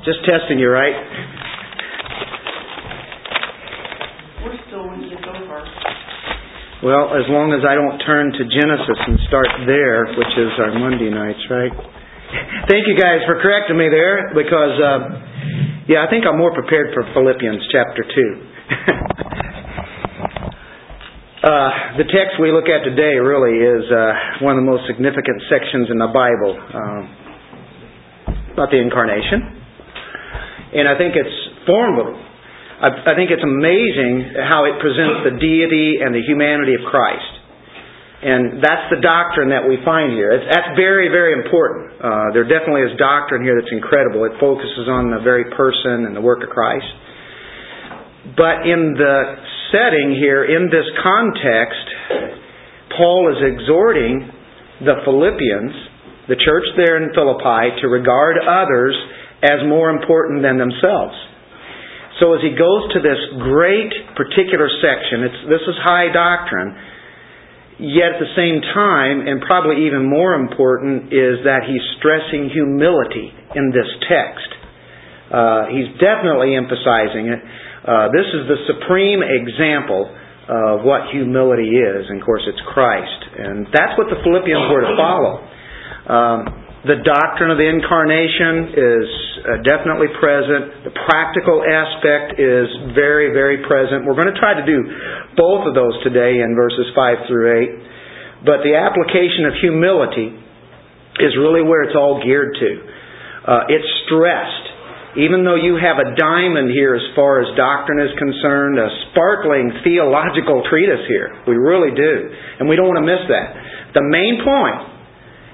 Just testing you, right? We're still in this over. Well, as long as I don't turn to Genesis and start there, which is our Monday nights, right? Thank you guys for correcting me there because, uh, yeah, I think I'm more prepared for Philippians chapter 2. uh, the text we look at today really is uh, one of the most significant sections in the Bible um, about the incarnation. And I think it's formidable. I, I think it's amazing how it presents the deity and the humanity of Christ. And that's the doctrine that we find here. It's, that's very, very important. Uh, there definitely is doctrine here that's incredible. It focuses on the very person and the work of Christ. But in the setting here, in this context, Paul is exhorting the Philippians, the church there in Philippi, to regard others as more important than themselves. So as he goes to this great particular section, this is high doctrine, yet at the same time, and probably even more important, is that he's stressing humility in this text. Uh, he's definitely emphasizing it. Uh, this is the supreme example of what humility is. And of course, it's Christ. And that's what the Philippians were to follow. Um, the doctrine of the incarnation is uh, definitely present. The practical aspect is very, very present. We're going to try to do both of those today in verses 5 through 8. But the application of humility is really where it's all geared to. Uh, it's stressed. Even though you have a diamond here as far as doctrine is concerned, a sparkling theological treatise here. We really do. And we don't want to miss that. The main point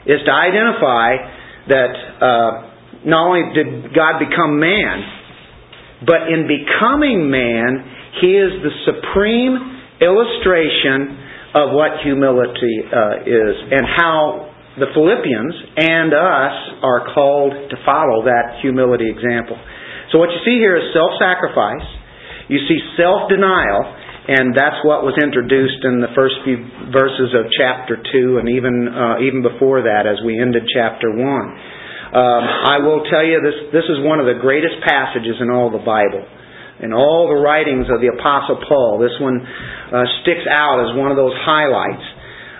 is to identify that uh, not only did God become man, but in becoming man, he is the supreme illustration of what humility uh, is and how the Philippians and us are called to follow that humility example. So what you see here is self-sacrifice. You see self-denial and that's what was introduced in the first few verses of chapter 2 and even, uh, even before that as we ended chapter 1. Um, I will tell you this, this is one of the greatest passages in all the Bible. In all the writings of the Apostle Paul, this one uh, sticks out as one of those highlights.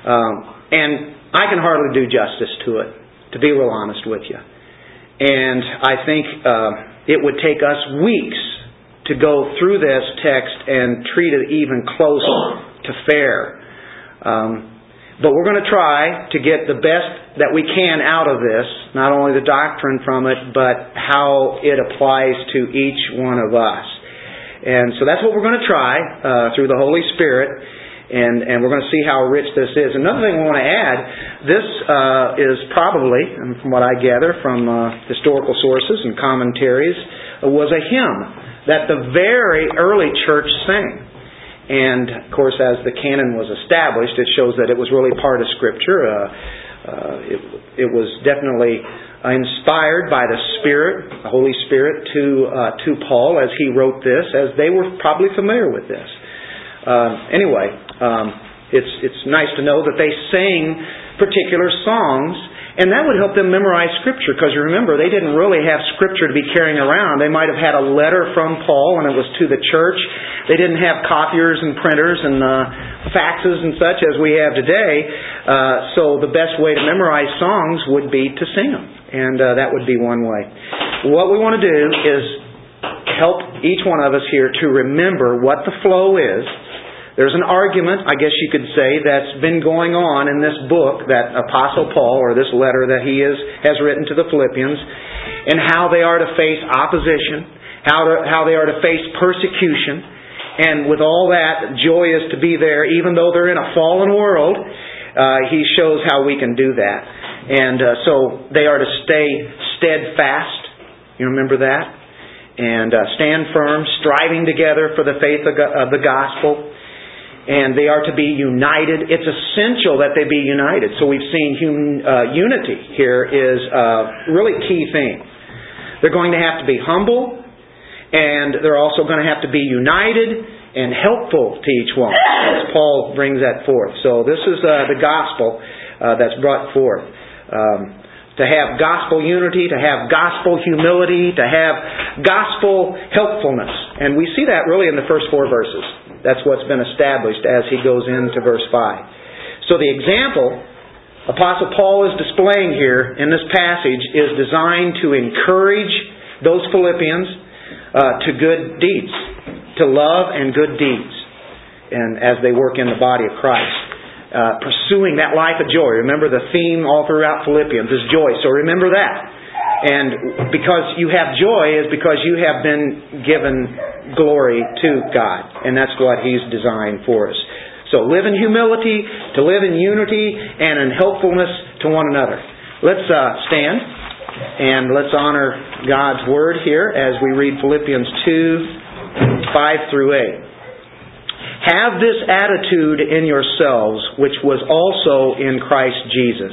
Um, and I can hardly do justice to it, to be real honest with you. And I think uh, it would take us weeks to go through this text and treat it even close to fair. Um, but we're going to try to get the best that we can out of this, not only the doctrine from it, but how it applies to each one of us. And so that's what we're going to try uh, through the Holy Spirit, and, and we're going to see how rich this is. Another thing I want to add this uh, is probably, from what I gather from uh, historical sources and commentaries, was a hymn that the very early church sang. And of course, as the canon was established, it shows that it was really part of Scripture. Uh, uh, it, it, was definitely inspired by the Spirit, the Holy Spirit, to uh, to Paul as he wrote this, as they were probably familiar with this. Uh, anyway, um, it's it's nice to know that they sang particular songs and that would help them memorize Scripture because remember, they didn't really have Scripture to be carrying around. They might have had a letter from Paul and it was to the church. They didn't have copiers and printers and uh, faxes and such as we have today. Uh, so the best way to memorize songs would be to sing them. And uh, that would be one way. What we want to do is help each one of us here to remember what the flow is there's an argument, I guess you could say, that's been going on in this book that Apostle Paul, or this letter that he is, has written to the Philippians, and how they are to face opposition, how, to, how they are to face persecution, and with all that, joy is to be there, even though they're in a fallen world. Uh, he shows how we can do that. And uh, so they are to stay steadfast. You remember that? And uh, stand firm, striving together for the faith of the gospel and they are to be united. It's essential that they be united. So we've seen uh, unity here is a really key thing. They're going to have to be humble, and they're also going to have to be united and helpful to each one. As Paul brings that forth. So this is uh, the gospel uh, that's brought forth. Um, to have gospel unity, to have gospel humility, to have gospel helpfulness. And we see that really in the first four verses. That's what's been established as he goes into verse 5. So the example Apostle Paul is displaying here in this passage is designed to encourage those Philippians uh, to good deeds, to love and good deeds, and as they work in the body of Christ uh, pursuing that life of joy. Remember the theme all throughout Philippians is joy. So remember that. And because you have joy is because you have been given glory to God. And that's what He's designed for us. So live in humility, to live in unity, and in helpfulness to one another. Let's uh, stand and let's honor God's Word here as we read Philippians 2, 5 through 8. Have this attitude in yourselves, which was also in Christ Jesus,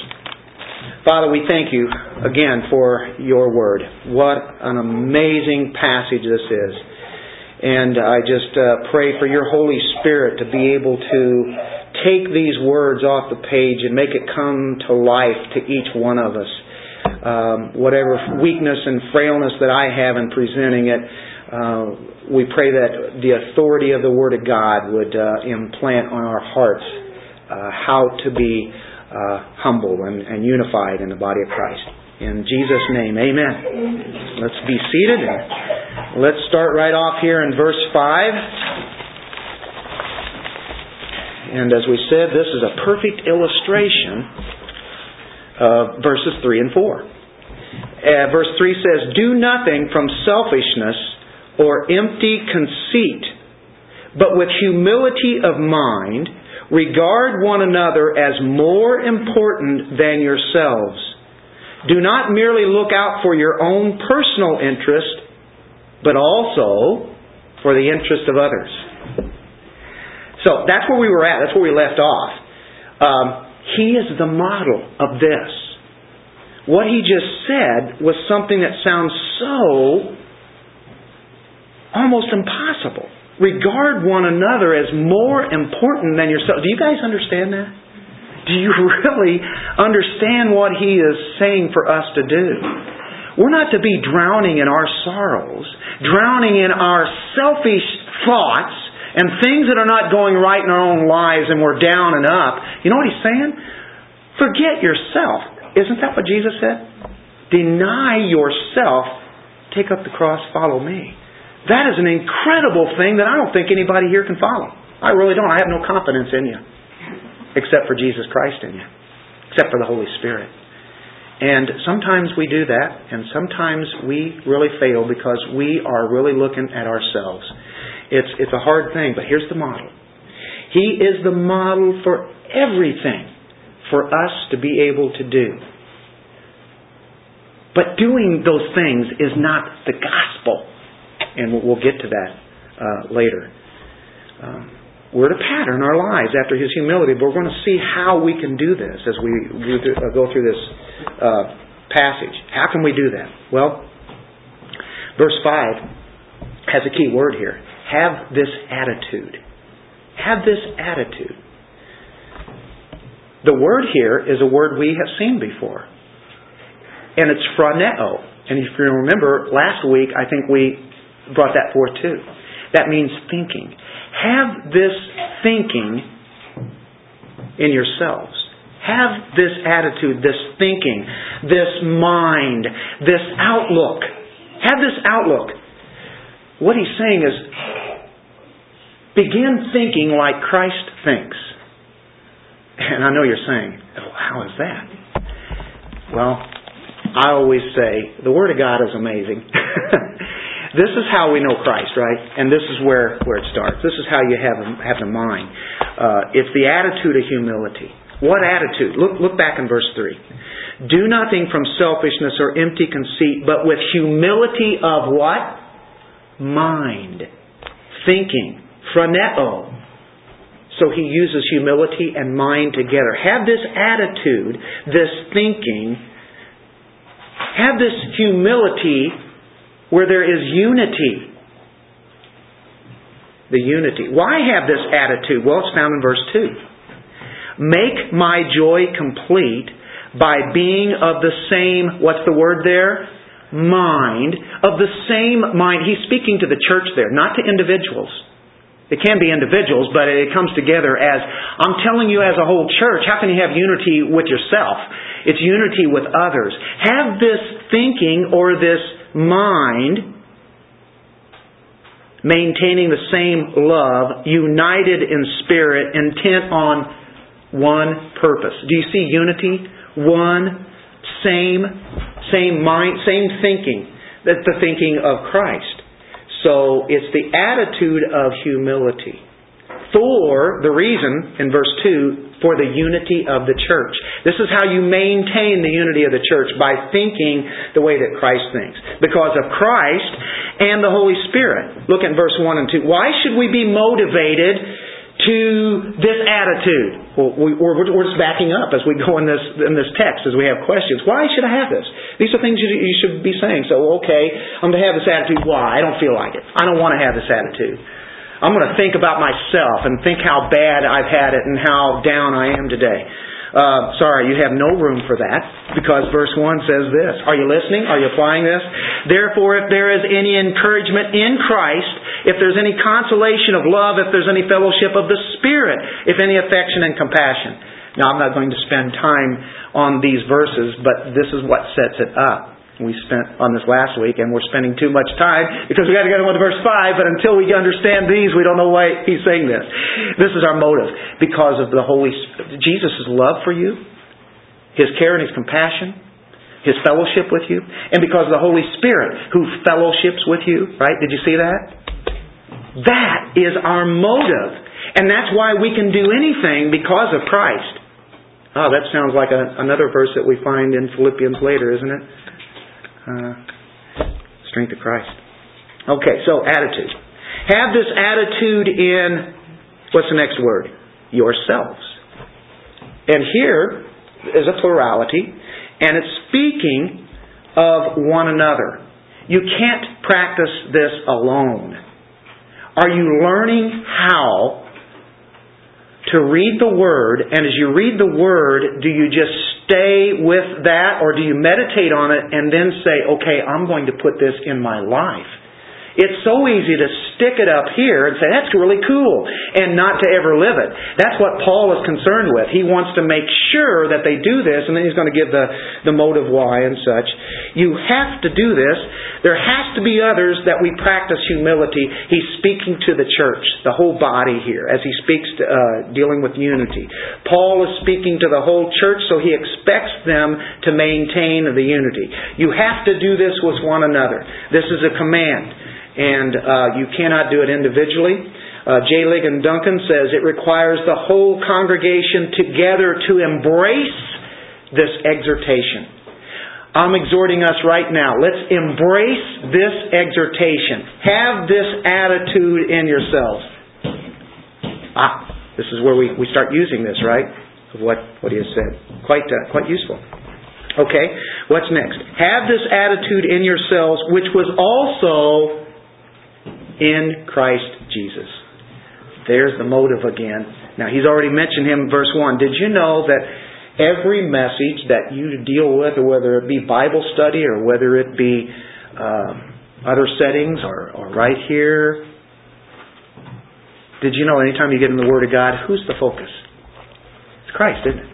Father, we thank you again for your word. What an amazing passage this is. And I just uh, pray for your Holy Spirit to be able to take these words off the page and make it come to life to each one of us. Um, whatever weakness and frailness that I have in presenting it, uh, we pray that the authority of the Word of God would uh, implant on our hearts uh, how to be uh, humble and, and unified in the body of Christ. In Jesus' name, amen. Let's be seated let's start right off here in verse 5. And as we said, this is a perfect illustration of verses 3 and 4. Uh, verse 3 says, Do nothing from selfishness or empty conceit, but with humility of mind Regard one another as more important than yourselves. Do not merely look out for your own personal interest, but also for the interest of others. So that's where we were at. That's where we left off. Um, he is the model of this. What he just said was something that sounds so almost impossible regard one another as more important than yourself. Do you guys understand that? Do you really understand what he is saying for us to do? We're not to be drowning in our sorrows, drowning in our selfish thoughts and things that are not going right in our own lives and we're down and up. You know what he's saying? Forget yourself. Isn't that what Jesus said? Deny yourself, take up the cross, follow me. That is an incredible thing that I don't think anybody here can follow. I really don't. I have no confidence in you, except for Jesus Christ in you, except for the Holy Spirit. And sometimes we do that, and sometimes we really fail because we are really looking at ourselves. It's, it's a hard thing, but here's the model. He is the model for everything for us to be able to do. But doing those things is not the gospel and we'll, get to that uh, later. Um, we're to pattern our lives after His humility, but we're going to see how we can do this as we uh, go through this uh, passage. How can we do that? Well, verse 5 has a key word here. Have this attitude. Have this attitude. The word here is a word we have seen before. And it's phroneo. And if you remember, last week I think we brought that forth too. That means thinking. Have this thinking in yourselves. Have this attitude, this thinking, this mind, this outlook. Have this outlook. What he's saying is begin thinking like Christ thinks. And I know you're saying, oh, how is that? Well, I always say the Word of God is amazing. This is how we know Christ, right? And this is where, where it starts. This is how you have have in mind. Uh, it's the attitude of humility. What attitude? Look, look back in verse 3. Do nothing from selfishness or empty conceit, but with humility of what? mind, thinking, phroneo. So he uses humility and mind together. Have this attitude, this thinking, have this humility where there is unity. The unity. Why have this attitude? Well, it's found in verse 2. Make my joy complete by being of the same, what's the word there? Mind. Of the same mind. He's speaking to the church there, not to individuals. It can be individuals, but it comes together as, I'm telling you as a whole church, how can you have unity with yourself? It's unity with others. Have this thinking or this mind maintaining the same love, united in spirit, intent on one purpose. Do you see unity? One, same, same mind, same thinking. That's the thinking of Christ. So it's the attitude of humility. For the reason, in verse 2, for the unity of the church. This is how you maintain the unity of the church by thinking the way that Christ thinks. Because of Christ and the Holy Spirit. Look at verse 1 and 2. Why should we be motivated to this attitude? Well, we, are just backing up as we go in this in this text as we have questions. Why should I have this? These are things you, you should be saying. So, okay, I'm to have this attitude. Why? I don't feel like it. I don't want to have this attitude. I'm going to think about myself and think how bad I've had it and how down I am today. Uh, sorry, you have no room for that because verse 1 says this. Are you listening? Are you applying this? Therefore, if there is any encouragement in Christ, if there's any consolation of love, if there's any fellowship of the Spirit, if any affection and compassion. Now, I'm not going to spend time on these verses, but this is what sets it up we spent on this last week, and we're spending too much time because we got to get on to verse 5, but until we understand these, we don't know why he's saying this. This is our motive because of the Holy Jesus' love for you, his care and his compassion, his fellowship with you, and because of the Holy Spirit who fellowships with you, right? Did you see that? That is our motive. And that's why we can do anything because of Christ. Oh, that sounds like a, another verse that we find in Philippians later, isn't it? Uh, strength of Christ. Okay, so attitude. Have this attitude in, what's the next word? Yourselves. And here is a plurality, and it's speaking of one another. You can't practice this alone. Are you learning how to read the Word, and as you read the Word, do you just stay with that, or do you meditate on it and then say, okay, I'm going to put this in my life? It's so easy to stick it up here and say, that's really cool, and not to ever live it. That's what Paul is concerned with. He wants to make sure that they do this, and then he's going to give the, the motive why and such. You have to do this. There has to be others that we practice humility. He's speaking to the church, the whole body here, as he speaks to, uh, dealing with unity. Paul is speaking to the whole church, so he expects them to maintain the unity. You have to do this with one another. This is a command and uh, you cannot do it individually. Uh, J. Ligon Duncan says it requires the whole congregation together to embrace this exhortation. I'm exhorting us right now. Let's embrace this exhortation. Have this attitude in yourselves. Ah, this is where we, we start using this, right? Of what, what he has said. Quite, uh, quite useful. Okay, what's next? Have this attitude in yourselves, which was also in Christ Jesus. There's the motive again. Now, he's already mentioned him in verse 1. Did you know that every message that you deal with, whether it be Bible study or whether it be uh, other settings or, or right here, did you know anytime you get in the Word of God, who's the focus? It's Christ, isn't it?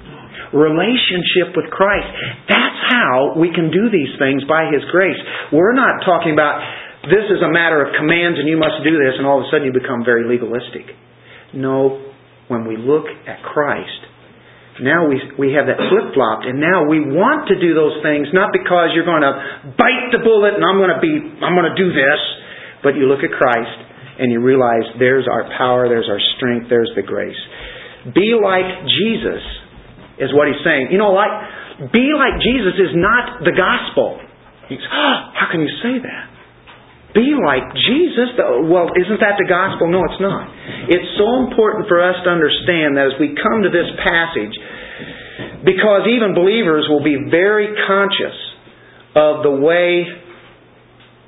Relationship with Christ. That's how we can do these things by His grace. We're not talking about this is a matter of commands and you must do this, and all of a sudden you become very legalistic. No, when we look at Christ, now we, we have that flip flopped, and now we want to do those things not because you're going to bite the bullet and I'm going to be, I'm going to do this, but you look at Christ and you realize there's our power, there's our strength, there's the grace. Be like Jesus is what he's saying. You know, like, be like Jesus is not the gospel. Oh, how can you say that? Be like Jesus. Well, isn't that the gospel? No, it's not. It's so important for us to understand that as we come to this passage, because even believers will be very conscious of the way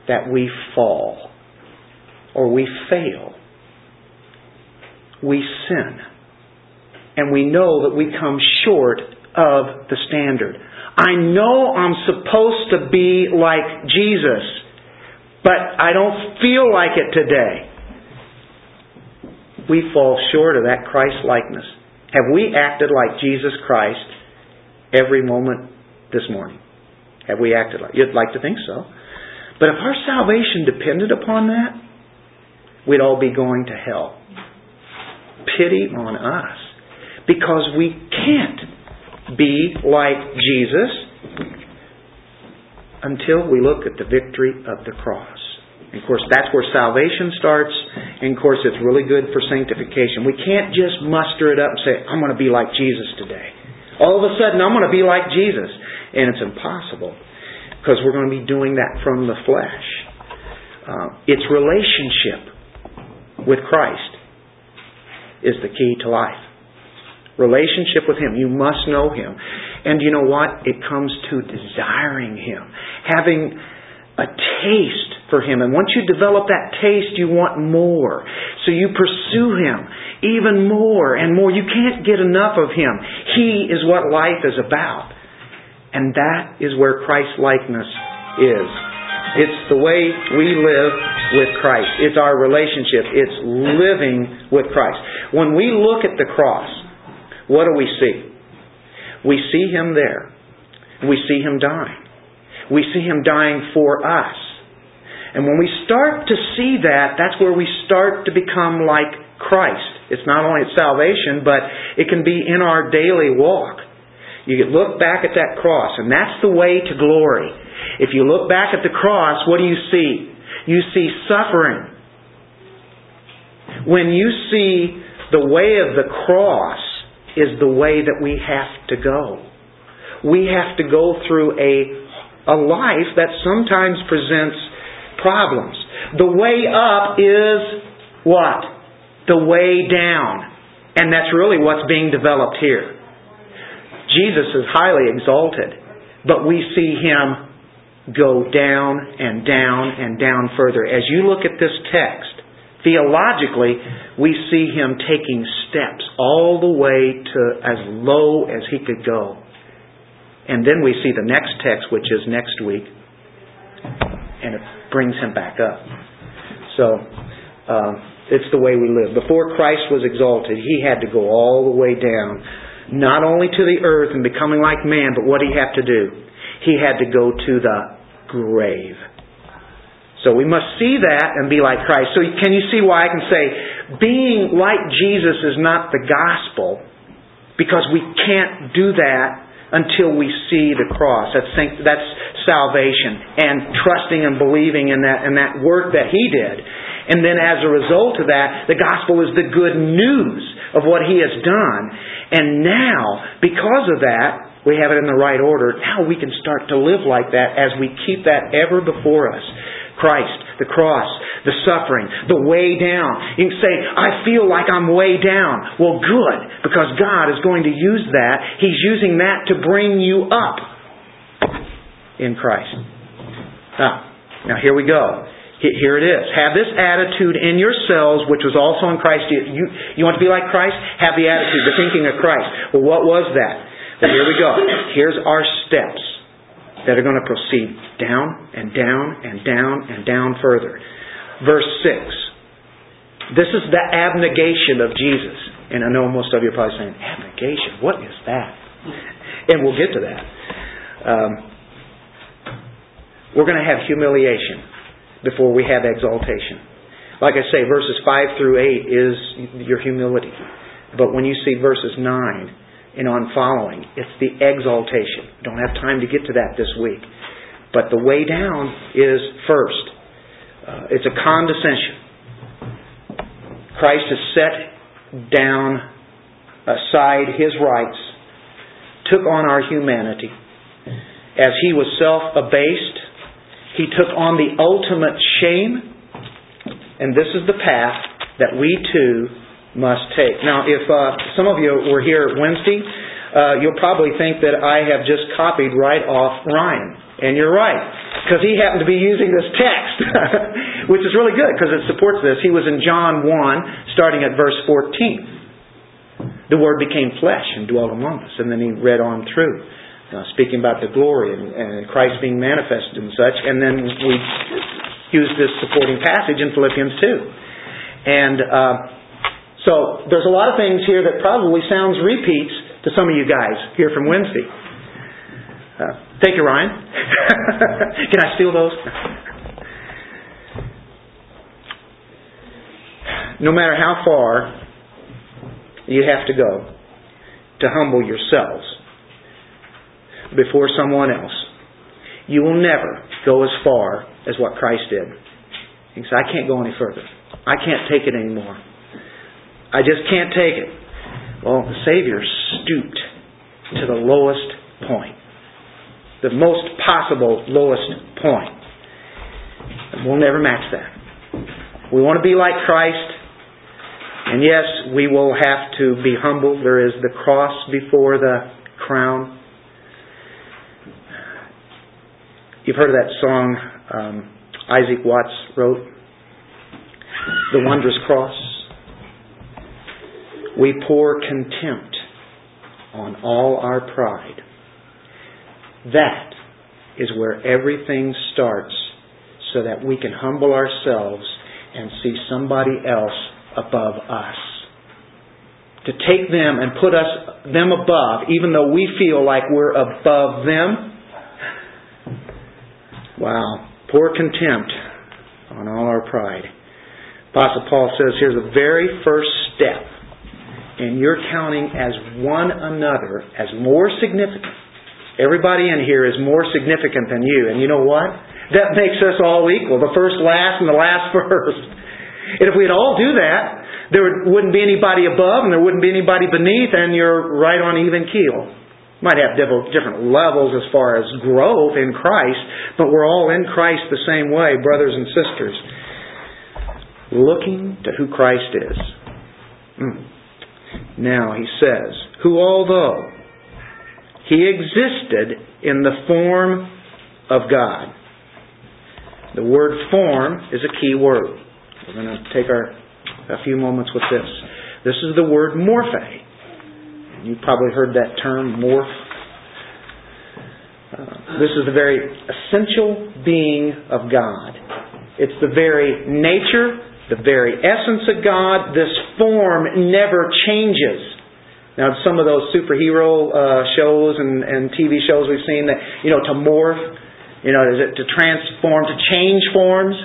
that we fall or we fail. We sin. And we know that we come short of the standard. I know I'm supposed to be like Jesus, but I don't feel like it today. We fall short of that Christ likeness. Have we acted like Jesus Christ every moment this morning? Have we acted like you'd like to think so? But if our salvation depended upon that, we'd all be going to hell. Pity on us. Because we can't be like Jesus until we look at the victory of the cross. And of course, that's where salvation starts. And of course, it's really good for sanctification. We can't just muster it up and say, I'm going to be like Jesus today. All of a sudden, I'm going to be like Jesus. And it's impossible because we're going to be doing that from the flesh. Uh, its relationship with Christ is the key to life. Relationship with Him. You must know Him. And you know what? It comes to desiring Him. Having a taste for Him. And once you develop that taste, you want more. So you pursue Him even more and more. You can't get enough of Him. He is what life is about. And that is where Christ likeness is. It's the way we live with Christ. It's our relationship. It's living with Christ. When we look at the cross, what do we see? We see Him there. We see Him dying. We see Him dying for us. And when we start to see that, that's where we start to become like Christ. It's not only salvation, but it can be in our daily walk. You look back at that cross, and that's the way to glory. If you look back at the cross, what do you see? You see suffering. When you see the way of the cross is the way that we have to go. We have to go through a, a life that sometimes presents problems. The way up is what? The way down. And that's really what's being developed here. Jesus is highly exalted, but we see him go down and down and down further. As you look at this text, theologically, we see him taking steps all the way to as low as he could go. And then we see the next text, which is next week, and it brings him back up. So, uh, it's the way we live. Before Christ was exalted, he had to go all the way down not only to the earth and becoming like man, but what he had to do? He had to go to the grave. So we must see that and be like Christ. So can you see why I can say being like Jesus is not the gospel because we can't do that until we see the cross. That's that's salvation and trusting and believing in that and that work that he did. And then as a result of that, the gospel is the good news of what he has done. And now, because of that, we have it in the right order. Now we can start to live like that as we keep that ever before us. Christ, the cross, the suffering, the way down. You can say, I feel like I'm way down. Well, good, because God is going to use that. He's using that to bring you up in Christ. Now, now here we go. Here it is. Have this attitude in yourselves, which was also in Christ. You, you want to be like Christ? Have the attitude, the thinking of Christ. Well, what was that? Well, here we go. Here's our steps that are going to proceed down and down and down and down further. Verse 6. This is the abnegation of Jesus. And I know most of you are probably saying, abnegation? What is that? And we'll get to that. Um, we're going to have humiliation before we have exaltation. Like I say, verses 5 through 8 is your humility. But when you see verses 9 and on following, it's the exaltation. We Don't have time to get to that this week. But the way down is first. Uh, it's a condescension. Christ has set down aside his rights, took on our humanity. As he was self abased, He took on the ultimate shame, and this is the path that we too must take. Now, if uh, some of you were here Wednesday, uh, you'll probably think that I have just copied right off Ryan. And you're right, because he happened to be using this text, which is really good because it supports this. He was in John 1, starting at verse 14. The Word became flesh and dwelt among us. And then he read on through, uh, speaking about the glory and, and Christ being manifested and such. And then we used this supporting passage in Philippians 2. And uh, so there's a lot of things here that probably sounds repeats to some of you guys here from Wednesday. Uh, thank you, Ryan. Can I steal those? No matter how far you have to go to humble yourselves before someone else, you will never go as far as what Christ did. He said, I can't go any further. I can't take it anymore. I just can't take it. Well, the Savior stooped to the lowest point the most possible lowest point. And we'll never match that. We want to be like Christ. And yes, we will have to be humble. There is the cross before the crown. You've heard of that song um, Isaac Watts wrote, The Wondrous Cross. We pour contempt on all our pride that is where everything starts so that we can humble ourselves and see somebody else above us. To take them and put us them above, even though we feel like we're above them. Wow. Pour contempt on all our pride. Apostle Paul says here's the very first step in your counting as one another as more significant Everybody in here is more significant than you. And you know what? That makes us all equal. The first last and the last first. And if we'd all do that, there wouldn't be anybody above and there wouldn't be anybody beneath, and you're right on even keel. Might have different levels as far as growth in Christ, but we're all in Christ the same way, brothers and sisters. Looking to who Christ is. Hmm. Now he says, who although he existed in the form of God. The word form is a key word. We're going to take our, a few moments with this. This is the word morphe. You've probably heard that term, morph. Uh, this is the very essential being of God. It's the very nature, the very essence of God. This form never changes. Now, some of those superhero uh, shows and, and TV shows we've seen that, you know, to morph, you know, is it to transform, to change forms?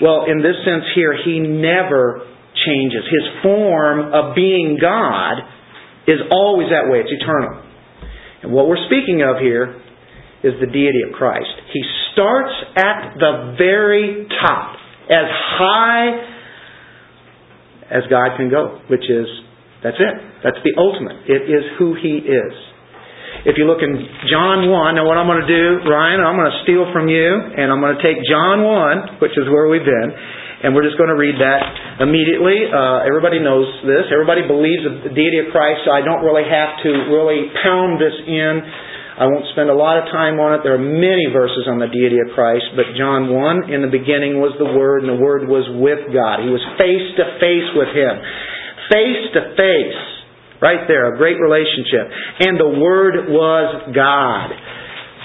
Well, in this sense here, he never changes. His form of being God is always that way. It's eternal. And what we're speaking of here is the deity of Christ. He starts at the very top, as high as God can go, which is that's it. That's the ultimate. It is who He is. If you look in John 1, now what I'm going to do, Ryan, I'm going to steal from you, and I'm going to take John 1, which is where we've been, and we're just going to read that immediately. Uh, everybody knows this. Everybody believes the deity of Christ, so I don't really have to really pound this in. I won't spend a lot of time on it. There are many verses on the deity of Christ, but John 1, in the beginning was the Word, and the Word was with God. He was face to face with Him face to face. Right there, a great relationship. And the Word was God.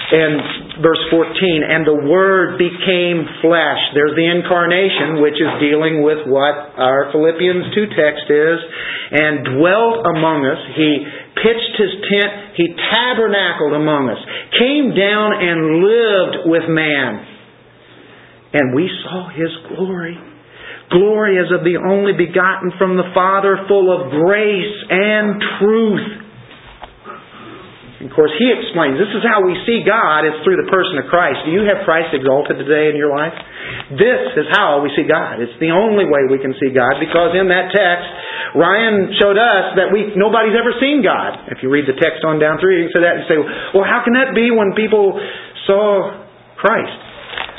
And verse 14, and the Word became flesh. There's the incarnation, which is dealing with what our Philippians 2 text is, and dwelt among us. He pitched his tent, he tabernacled among us, came down and lived with man. And we saw his glory Glory as of the only begotten from the Father, full of grace and truth. Of course, he explains this is how we see God is through the person of Christ. Do you have Christ exalted today in your life? This is how we see God. It's the only way we can see God because in that text, Ryan showed us that we nobody's ever seen God. If you read the text on down through, you can say that and say, well, how can that be when people saw Christ?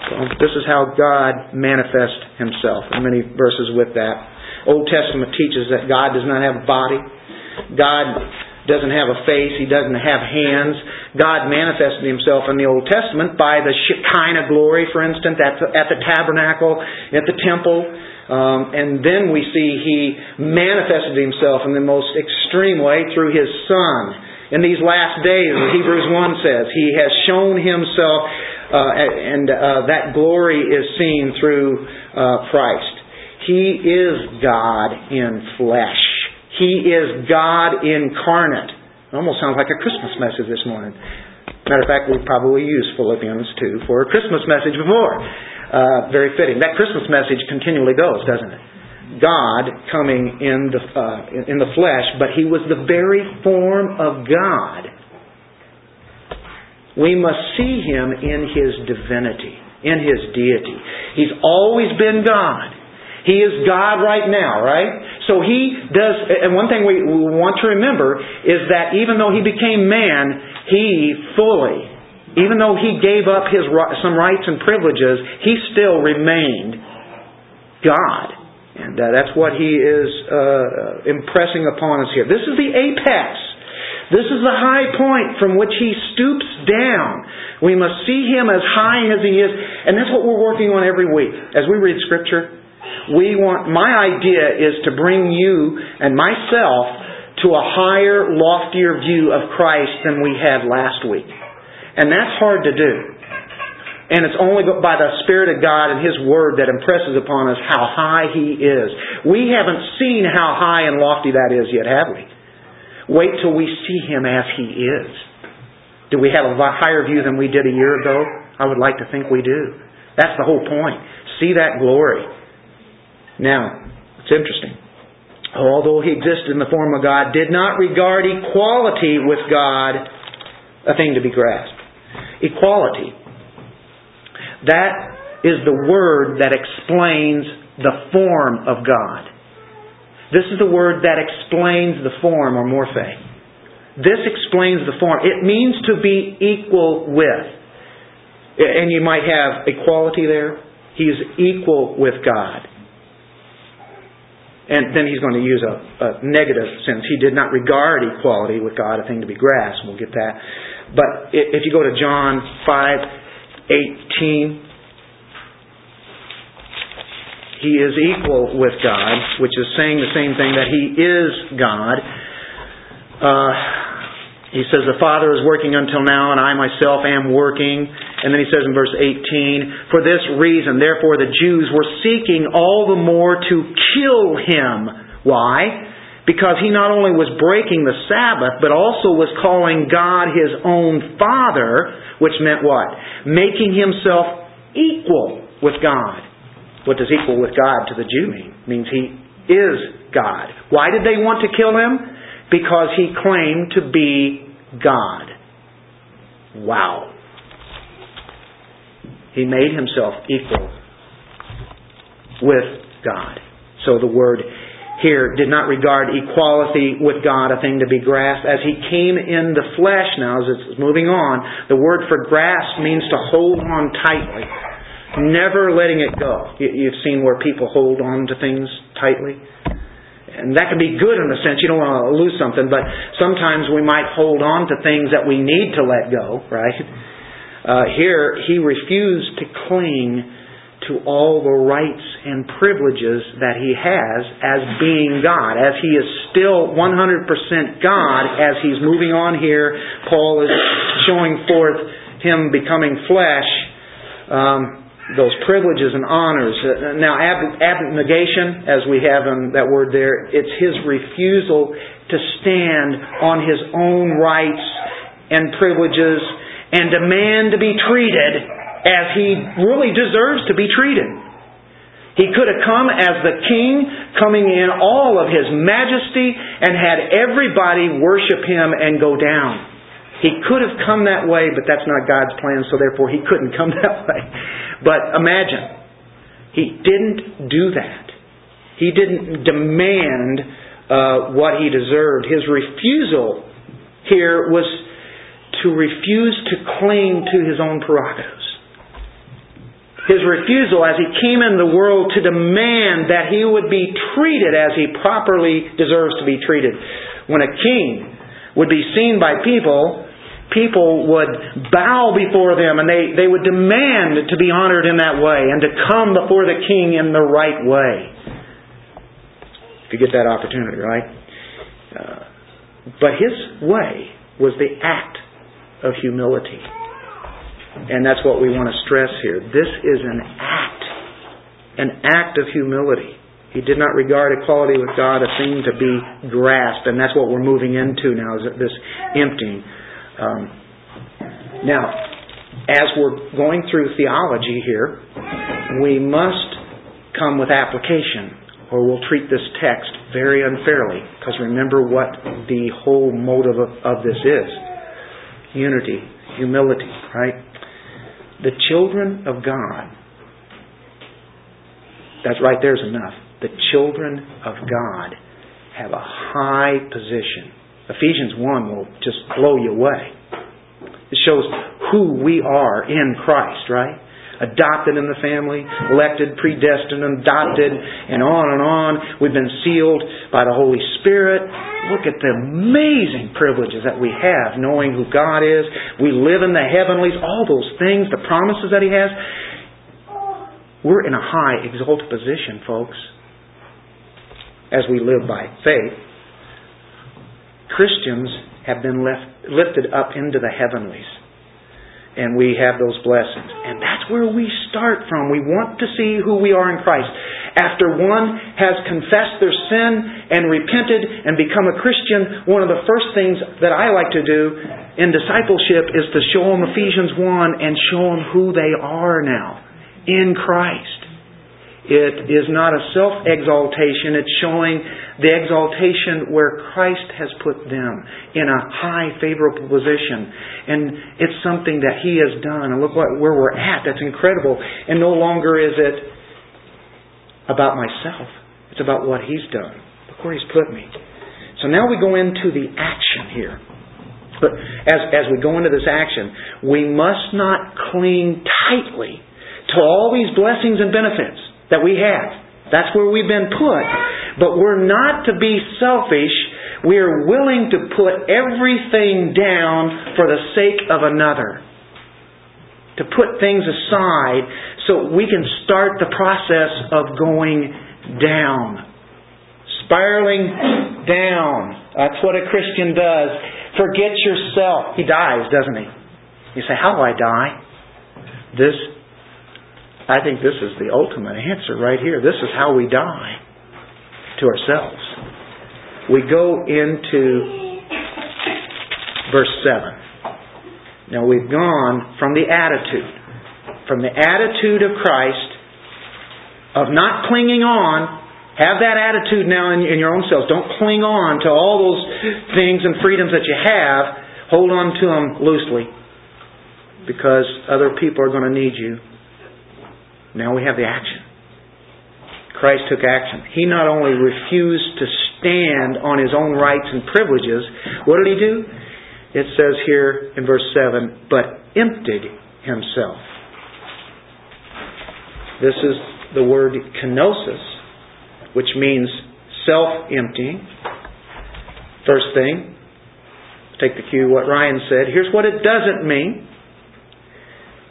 So this is how God manifests Himself. And many verses with that. Old Testament teaches that God does not have a body. God doesn't have a face. He doesn't have hands. God manifested Himself in the Old Testament by the Shekinah glory, for instance, at the, at the tabernacle, at the temple. Um, and then we see He manifested Himself in the most extreme way through His Son. In these last days, Hebrews 1 says, He has shown Himself, uh, and uh, that glory is seen through uh, Christ. He is God in flesh. He is God incarnate. It almost sounds like a Christmas message this morning. Matter of fact, we probably used Philippians 2 for a Christmas message before. Uh, very fitting. That Christmas message continually goes, doesn't it? God coming in the uh, in the flesh, but He was the very form of God. We must see Him in His divinity, in His deity. He's always been God. He is God right now, right? So he does, and one thing we want to remember is that even though he became man, he fully, even though he gave up his some rights and privileges, he still remained God. And uh, that's what he is uh, impressing upon us here. This is the apex. This is the high point from which he stoops down. We must see him as high as he is. And that's what we're working on every week. As we read Scripture, we want, my idea is to bring you and myself to a higher, loftier view of Christ than we had last week. And that's hard to do. And it's only by the Spirit of God and His Word that impresses upon us how high He is. We haven't seen how high and lofty that is yet, have we? Wait till we see Him as He is. Do we have a higher view than we did a year ago? I would like to think we do. That's the whole point. See that glory. Now, it's interesting. Although he existed in the form of God, did not regard equality with God a thing to be grasped. Equality. That is the word that explains the form of God. This is the word that explains the form, or morphe. This explains the form. It means to be equal with. And you might have equality there. He is equal with God. And then he's going to use a, a, negative sense. He did not regard equality with God a thing to be grasped. We'll get that. But if you go to John 5 18, he is equal with God, which is saying the same thing that he is God. Uh, he says, The Father is working until now, and I myself am working. And then he says in verse 18, For this reason, therefore, the Jews were seeking all the more to kill him. Why? Because he not only was breaking the Sabbath, but also was calling God his own Father, which meant what? Making himself equal with God. What does equal with God to the Jew mean? It means he is God. Why did they want to kill him? Because he claimed to be God. Wow. He made himself equal with God. So the word here did not regard equality with God a thing to be grasped. As he came in the flesh now, as it's moving on, the word for grasp means to hold on tightly, never letting it go. You've seen where people hold on to things tightly and that can be good in a sense. You don't want to lose something, but sometimes we might hold on to things that we need to let go, right? Uh, here, he refused to cling to all the rights and privileges that he has as being God, as he is still 100% God, as he's moving on here. Paul is showing forth him becoming flesh. Um, those privileges and honors. Uh, now, abnegation, as we have in that word there, it's his refusal to stand on his own rights and privileges and demand to be treated as he really deserves to be treated. He could have come as the king, coming in all of his majesty, and had everybody worship him and go down. He could have come that way, but that's not God's plan, so therefore he couldn't come that way. But imagine, he didn't do that. He didn't demand uh, what he deserved. His refusal here was to refuse to cling to his own prerogatives. his refusal as he came in the world to demand that he would be treated as he properly deserves to be treated. When a king would be seen by people, people would bow before them and they, they would demand to be honored in that way and to come before the king in the right way. If you get that opportunity, right? Uh, but his way was the act of humility. And that's what we want to stress here. This is an act, an act of humility. He did not regard equality with God a thing to be grasped, and that's what we're moving into now, is this emptying. Um, now, as we're going through theology here, we must come with application, or we'll treat this text very unfairly, because remember what the whole motive of, of this is unity, humility, right? The children of God, that's right there's enough. The children of God have a high position. Ephesians 1 will just blow you away. It shows who we are in Christ, right? adopted in the family, elected, predestined, adopted, and on and on. We've been sealed by the Holy Spirit. Look at the amazing privileges that we have knowing who God is. We live in the heavenlies, all those things, the promises that He has. We're in a high, exalted position, folks, as we live by faith. Christians have been left, lifted up into the heavenlies and we have those blessings. And that's where we start from. We want to see who we are in Christ. After one has confessed their sin and repented and become a Christian, one of the first things that I like to do in discipleship is to show them Ephesians 1 and show them who they are now in Christ. It is not a self exaltation, it's showing the exaltation where Christ has put them in a high, favorable position. And it's something that He has done. And look what, where we're at. That's incredible. And no longer is it about myself, it's about what He's done. Look where He's put me. So now we go into the action here. But as, as we go into this action, we must not cling tightly to all these blessings and benefits that we have. That's where we've been put. But we're not to be selfish. We are willing to put everything down for the sake of another. To put things aside so we can start the process of going down. Spiraling down. That's what a Christian does. Forget yourself. He dies, doesn't he? You say, How do I die? This I think this is the ultimate answer right here. This is how we die to ourselves. We go into verse 7. Now we've gone from the attitude, from the attitude of Christ of not clinging on. Have that attitude now in, in your own selves. Don't cling on to all those things and freedoms that you have. Hold on to them loosely because other people are going to need you now we have the action. Christ took action. He not only refused to stand on his own rights and privileges, what did he do? It says here in verse 7 but emptied himself. This is the word kenosis, which means self emptying. First thing, take the cue what Ryan said. Here's what it doesn't mean.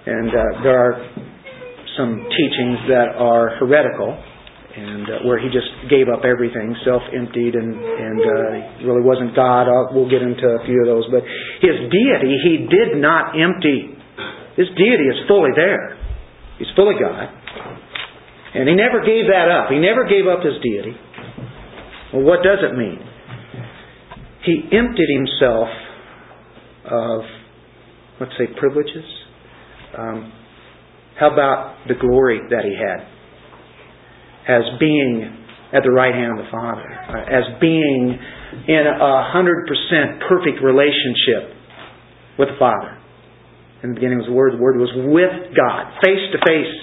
And uh, there are some teachings that are heretical and uh, where he just gave up everything, self-emptied, and and uh, really wasn't God. I'll, we'll get into a few of those, but his deity he did not empty. His deity is fully there. He's fully God, and he never gave that up. He never gave up his deity. Well, what does it mean? He emptied himself of, let's say, privileges. Um, how about the glory that he had as being at the right hand of the Father, as being in a hundred percent perfect relationship with the Father? In the beginning was the Word, the Word was with God, face to face.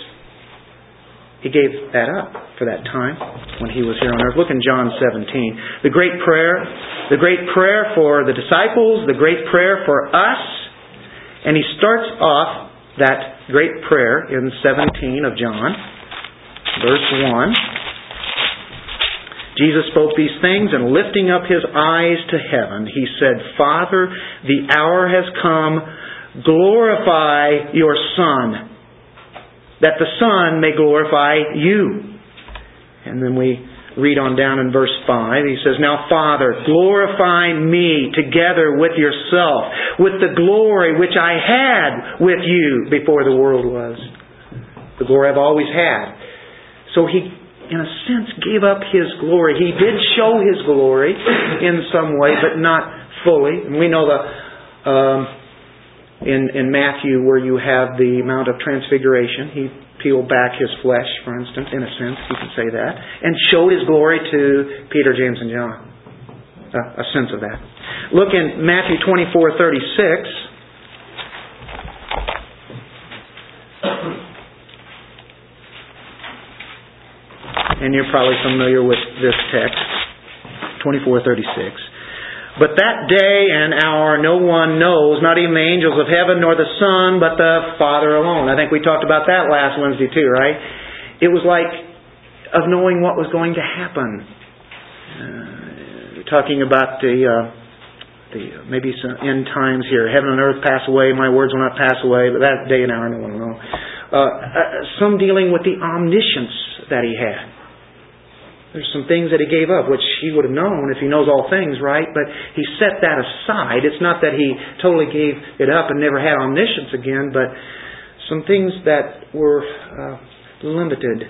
He gave that up for that time when he was here on earth. Look in John 17. The great prayer, the great prayer for the disciples, the great prayer for us. And he starts off that great prayer in 17 of John, verse 1. Jesus spoke these things and lifting up his eyes to heaven, he said, Father, the hour has come. Glorify your Son, that the Son may glorify you. And then we read on down in verse 5. He says, Now, Father, glorify me together with yourself, with the glory which I had with you before the world was. The glory I've always had. So he, in a sense, gave up his glory. He did show his glory in some way, but not fully. And we know the. Um, in, in Matthew, where you have the Mount of Transfiguration, he peeled back his flesh, for instance, in a sense, you can say that, and showed his glory to Peter, James, and John. A sense of that. Look in Matthew 24 36. And you're probably familiar with this text, 2436. But that day and hour no one knows, not even the angels of heaven, nor the Son, but the Father alone. I think we talked about that last Wednesday too, right? It was like of knowing what was going to happen. Uh, talking about the, uh, the maybe some end times here. Heaven and earth pass away, my words will not pass away, but that day and hour no one will know. Uh, uh some dealing with the omniscience that he had. There's some things that he gave up, which he would have known if he knows all things, right? But he set that aside. It's not that he totally gave it up and never had omniscience again, but some things that were uh, limited.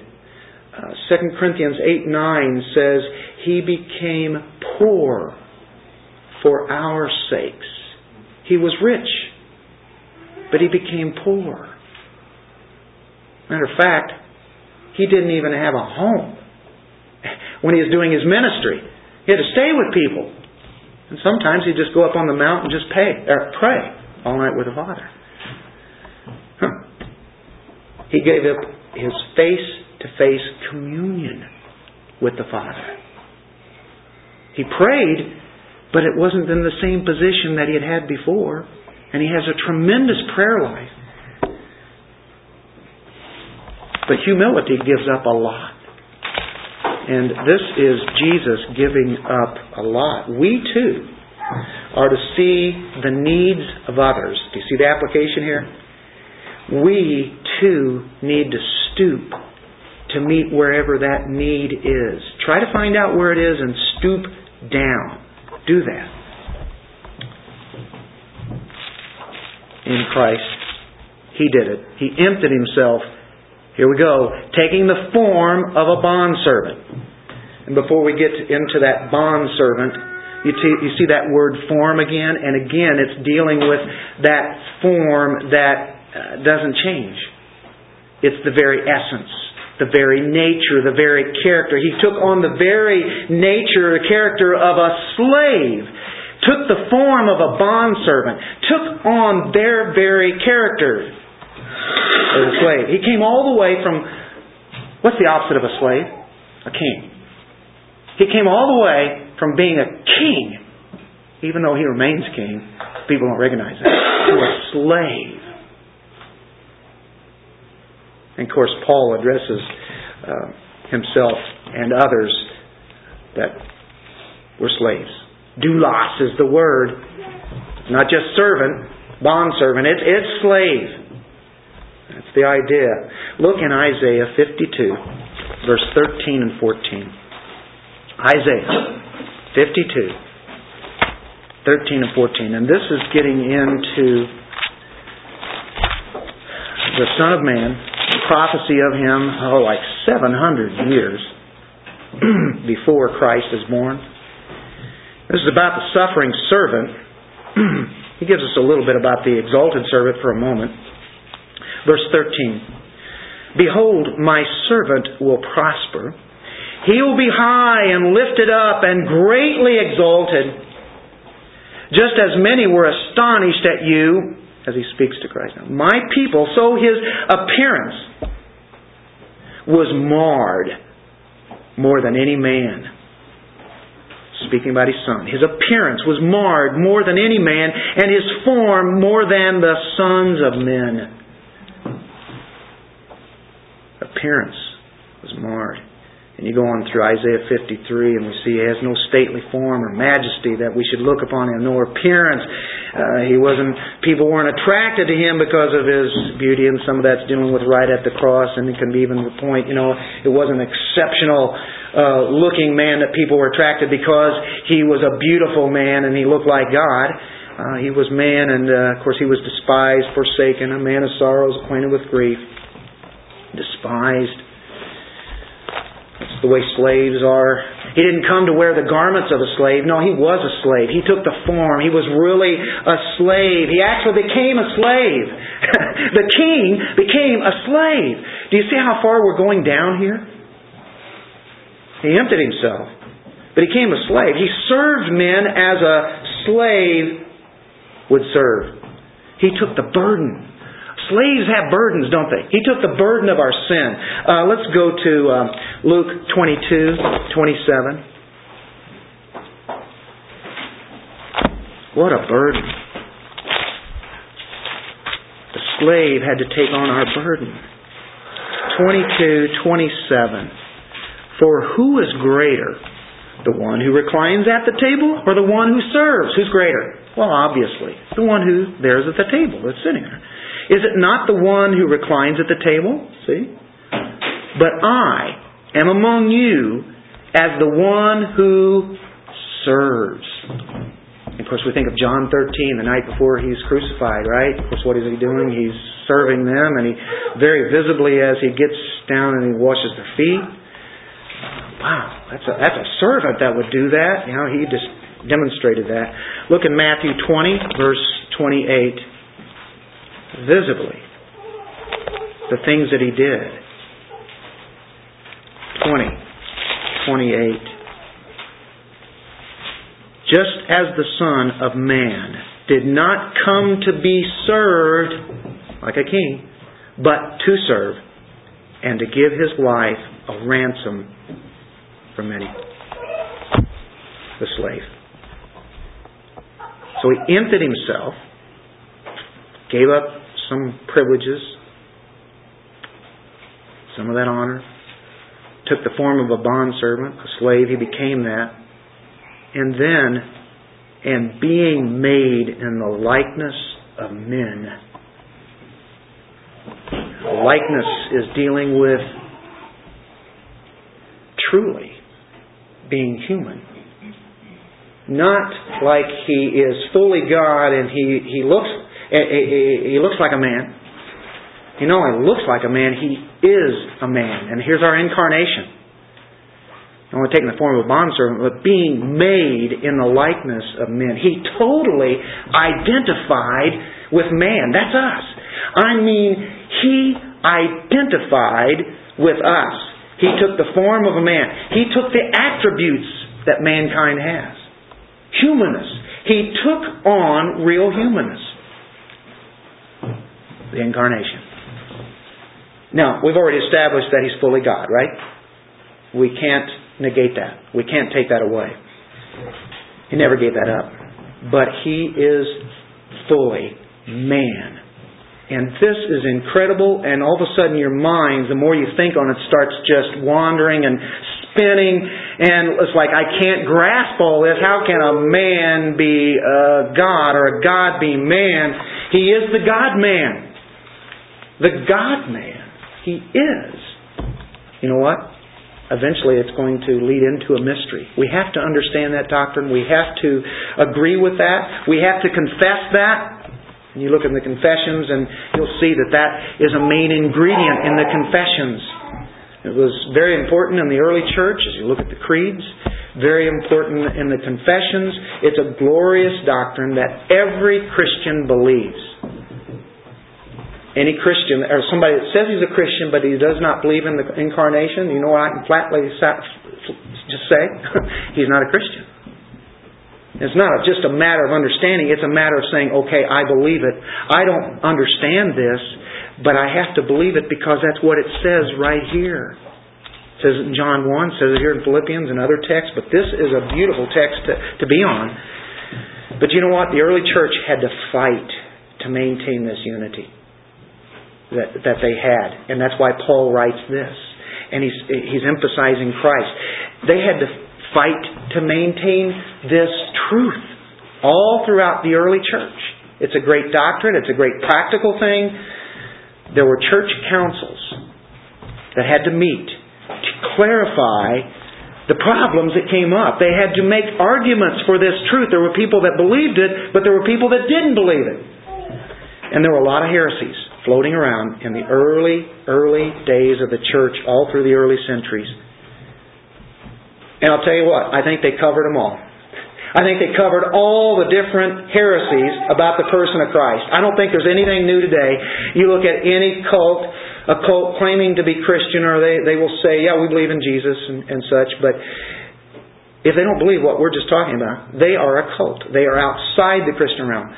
Uh, 2 Corinthians 8 9 says, He became poor for our sakes. He was rich, but he became poor. Matter of fact, he didn't even have a home when he was doing his ministry. He had to stay with people. And sometimes he'd just go up on the mountain and just pay, or pray all night with the Father. Huh. He gave up his face to face communion with the Father. He prayed, but it wasn't in the same position that he had had before. And he has a tremendous prayer life. But humility gives up a lot. And this is Jesus giving up a lot. We too are to see the needs of others. Do you see the application here? We too need to stoop to meet wherever that need is. Try to find out where it is and stoop down. Do that. In Christ, He did it. He emptied Himself here we go. Taking the form of a bondservant. And before we get into that bondservant, you see, you see that word form again, and again it's dealing with that form that uh, doesn't change. It's the very essence, the very nature, the very character. He took on the very nature, the character of a slave, took the form of a bondservant, took on their very character as a slave. He came all the way from, what's the opposite of a slave? A king. He came all the way from being a king, even though he remains king, people don't recognize it, to a slave. And of course, Paul addresses uh, himself and others that were slaves. Doulos is the word, not just servant, bond servant. It's it's slave. That's the idea. Look in Isaiah 52, verse 13 and 14. Isaiah 52, 13 and 14. And this is getting into the Son of Man, the prophecy of him, oh, like 700 years before Christ is born. This is about the suffering servant. he gives us a little bit about the exalted servant for a moment. Verse 13 Behold, my servant will prosper. He will be high and lifted up and greatly exalted. Just as many were astonished at you, as he speaks to Christ now, my people, so his appearance was marred more than any man. Speaking about his son. His appearance was marred more than any man, and his form more than the sons of men. Appearance was marred. And you go on through Isaiah 53 and we see he has no stately form or majesty that we should look upon him, no appearance. Uh, he wasn't, people weren't attracted to him because of his beauty and some of that's dealing with right at the cross and it can be even the point, you know, it wasn't an exceptional uh, looking man that people were attracted because he was a beautiful man and he looked like God. Uh, he was man and uh, of course he was despised, forsaken, a man of sorrows, acquainted with grief, despised that's the way slaves are. He didn't come to wear the garments of a slave. No, he was a slave. He took the form. He was really a slave. He actually became a slave. the king became a slave. Do you see how far we're going down here? He emptied himself, but he became a slave. He served men as a slave would serve. He took the burden Slaves have burdens, don't they? He took the burden of our sin. Uh, let's go to um, Luke 22, 27. What a burden. The slave had to take on our burden. 22, 27. For who is greater, the one who reclines at the table or the one who serves? Who's greater? Well, obviously, the one who there's at the table that's sitting there. Is it not the one who reclines at the table? See? But I am among you as the one who serves. Of course, we think of John 13, the night before he's crucified, right? Of course, what is he doing? He's serving them, and he very visibly, as he gets down and he washes their feet. Wow, that's a, that's a servant that would do that. You know, he just demonstrated that. Look in Matthew 20, verse 28 visibly the things that he did. 20, 28. Just as the Son of Man did not come to be served like a king, but to serve and to give his life a ransom for many. The slave. So he emptied himself, gave up some privileges, some of that honor. Took the form of a bondservant, a slave, he became that. And then, and being made in the likeness of men. Likeness is dealing with truly being human. Not like he is fully God and he, he looks he looks like a man. He not only looks like a man, he is a man. And here's our incarnation. Not only taking the form of a bondservant, but being made in the likeness of men. He totally identified with man. That's us. I mean, he identified with us. He took the form of a man. He took the attributes that mankind has. Humanness. He took on real humanness the incarnation. Now, we've already established that He's fully God, right? We can't negate that. We can't take that away. He never gave that up. But He is fully man. And this is incredible, and all of a sudden your mind, the more you think on it, starts just wandering and spinning, and it's like, I can't grasp all this. How can a man be a God, or a God be man? He is the God man the God man. He is. You know what? Eventually it's going to lead into a mystery. We have to understand that doctrine. We have to agree with that. We have to confess that. And you look in the confessions and you'll see that that is a main ingredient in the confessions. It was very important in the early church as you look at the creeds, very important in the confessions. It's a glorious doctrine that every Christian believes any Christian or somebody that says he's a Christian but he does not believe in the incarnation, you know what I can flatly just say? he's not a Christian. It's not just a matter of understanding, it's a matter of saying, okay, I believe it. I don't understand this, but I have to believe it because that's what it says right here. It says in John 1, says it here in Philippians and other texts, but this is a beautiful text to, to be on. But you know what? The early church had to fight to maintain this unity. That, that they had. And that's why Paul writes this. And he's, he's emphasizing Christ. They had to fight to maintain this truth all throughout the early church. It's a great doctrine, it's a great practical thing. There were church councils that had to meet to clarify the problems that came up. They had to make arguments for this truth. There were people that believed it, but there were people that didn't believe it. And there were a lot of heresies floating around in the early, early days of the church, all through the early centuries. And I'll tell you what, I think they covered them all. I think they covered all the different heresies about the person of Christ. I don't think there's anything new today. You look at any cult, a cult claiming to be Christian, or they, they will say, yeah, we believe in Jesus and, and such, but if they don't believe what we're just talking about, they are a cult. They are outside the Christian realm.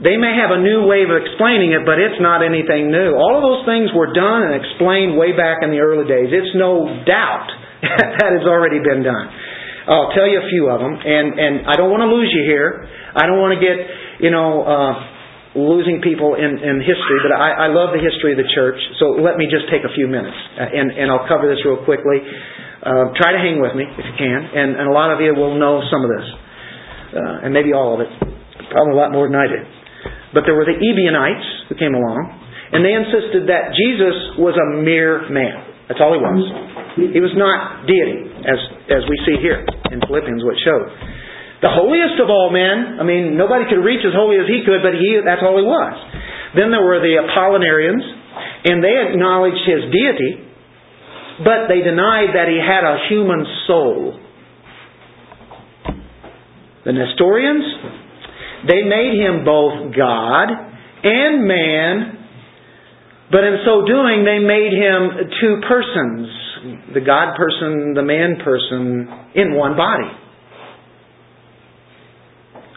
They may have a new way of explaining it, but it's not anything new. All of those things were done and explained way back in the early days. It's no doubt that has already been done. I'll tell you a few of them, and and I don't want to lose you here. I don't want to get you know uh, losing people in in history, but I, I love the history of the church. So let me just take a few minutes, uh, and and I'll cover this real quickly. Uh, try to hang with me if you can, and, and a lot of you will know some of this, uh, and maybe all of it, probably a lot more than I did. But there were the Ebionites who came along, and they insisted that Jesus was a mere man. That's all he was. He was not deity as, as we see here in Philippians, what showed. The holiest of all men, I mean, nobody could reach as holy as he could, but he, that's all he was. Then there were the Apollinarians, and they acknowledged his deity, but they denied that he had a human soul. The Nestorians, they made him both God and man, but in so doing, they made him two persons the God person, the man person, in one body.